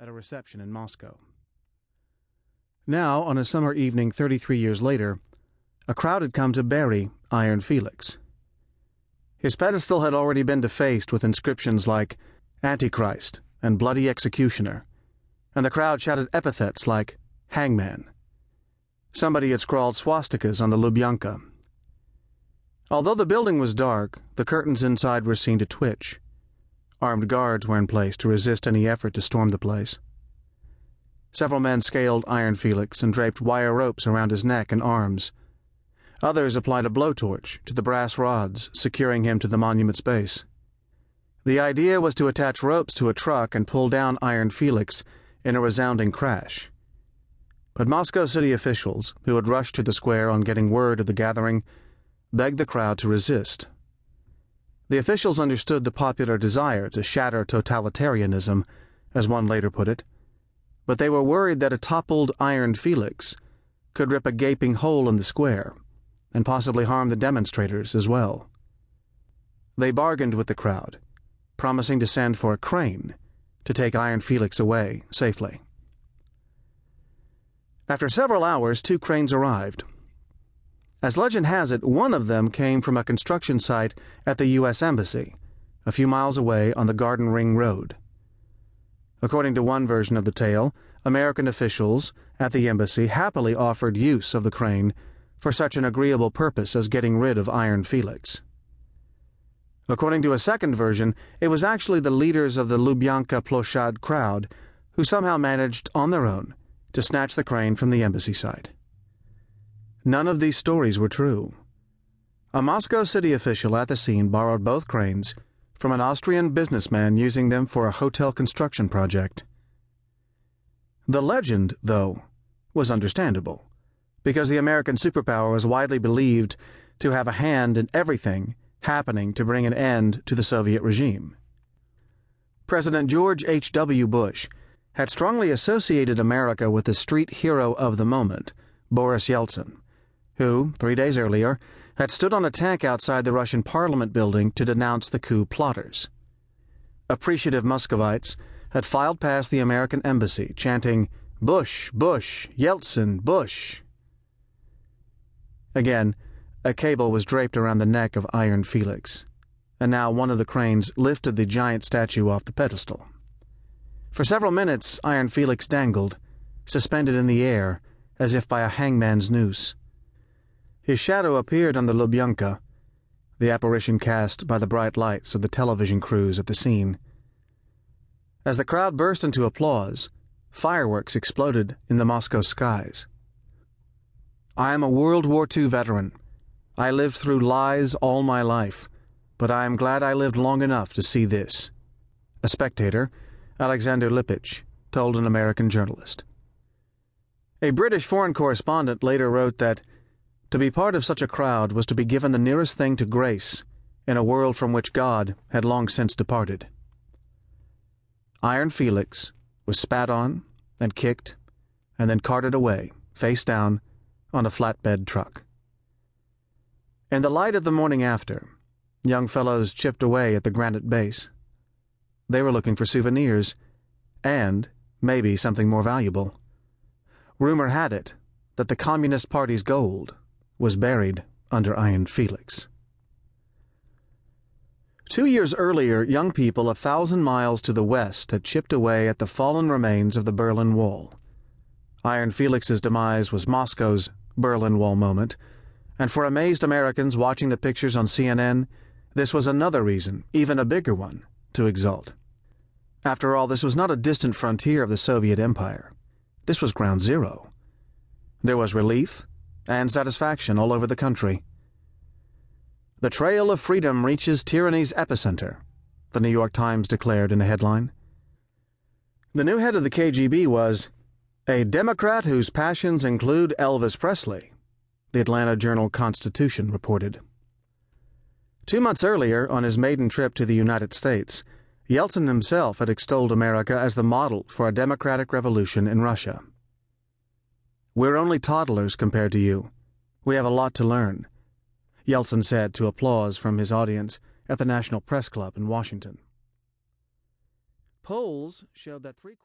at a reception in Moscow. Now, on a summer evening 33 years later, a crowd had come to bury Iron Felix. His pedestal had already been defaced with inscriptions like Antichrist and Bloody Executioner, and the crowd shouted epithets like Hangman. Somebody had scrawled swastikas on the Lubyanka. Although the building was dark, the curtains inside were seen to twitch. Armed guards were in place to resist any effort to storm the place. Several men scaled Iron Felix and draped wire ropes around his neck and arms. Others applied a blowtorch to the brass rods securing him to the monument's base. The idea was to attach ropes to a truck and pull down Iron Felix in a resounding crash. But Moscow city officials, who had rushed to the square on getting word of the gathering, begged the crowd to resist. The officials understood the popular desire to shatter totalitarianism, as one later put it, but they were worried that a toppled Iron Felix could rip a gaping hole in the square and possibly harm the demonstrators as well. They bargained with the crowd, promising to send for a crane to take Iron Felix away safely. After several hours, two cranes arrived. As legend has it, one of them came from a construction site at the U.S. Embassy, a few miles away on the Garden Ring Road. According to one version of the tale, American officials at the embassy happily offered use of the crane for such an agreeable purpose as getting rid of Iron Felix. According to a second version, it was actually the leaders of the Lubyanka Ploshad crowd who somehow managed, on their own, to snatch the crane from the embassy site. None of these stories were true. A Moscow city official at the scene borrowed both cranes from an Austrian businessman using them for a hotel construction project. The legend, though, was understandable, because the American superpower was widely believed to have a hand in everything happening to bring an end to the Soviet regime. President George H.W. Bush had strongly associated America with the street hero of the moment, Boris Yeltsin, who, three days earlier, had stood on a tank outside the Russian parliament building to denounce the coup plotters. Appreciative Muscovites had filed past the American embassy, chanting, Bush, Bush, Yeltsin, Bush. Again, a cable was draped around the neck of Iron Felix, and now one of the cranes lifted the giant statue off the pedestal. For several minutes, Iron Felix dangled, suspended in the air, as if by a hangman's noose. His shadow appeared on the Lubyanka, the apparition cast by the bright lights of the television crews at the scene. As the crowd burst into applause, fireworks exploded in the Moscow skies. I am a World War II veteran. I lived through lies all my life, but I am glad I lived long enough to see this. A spectator, Alexander Lipich, told an American journalist. A British foreign correspondent later wrote that to be part of such a crowd was to be given the nearest thing to grace in a world from which God had long since departed. Iron Felix was spat on and kicked and then carted away, face down, on a flatbed truck. In the light of the morning after, young fellows chipped away at the granite base. They were looking for souvenirs, and maybe something more valuable. Rumor had it that the Communist Party's gold was buried under Iron Felix. Two years earlier, young people a thousand miles to the west had chipped away at the fallen remains of the Berlin Wall. Iron Felix's demise was Moscow's Berlin Wall moment, and for amazed Americans watching the pictures on CNN, this was another reason, even a bigger one, to exult. After all, this was not a distant frontier of the Soviet Empire. This was ground zero. There was relief and satisfaction all over the country. The trail of freedom reaches tyranny's epicenter, the New York Times declared in a headline. The new head of the KGB was a Democrat whose passions include Elvis Presley, the Atlanta Journal Constitution reported. Two months earlier, on his maiden trip to the United States, Yeltsin himself had extolled America as the model for a democratic revolution in Russia. We're only toddlers compared to you. We have a lot to learn, Yeltsin said to applause from his audience at the National Press Club in Washington. Polls showed that three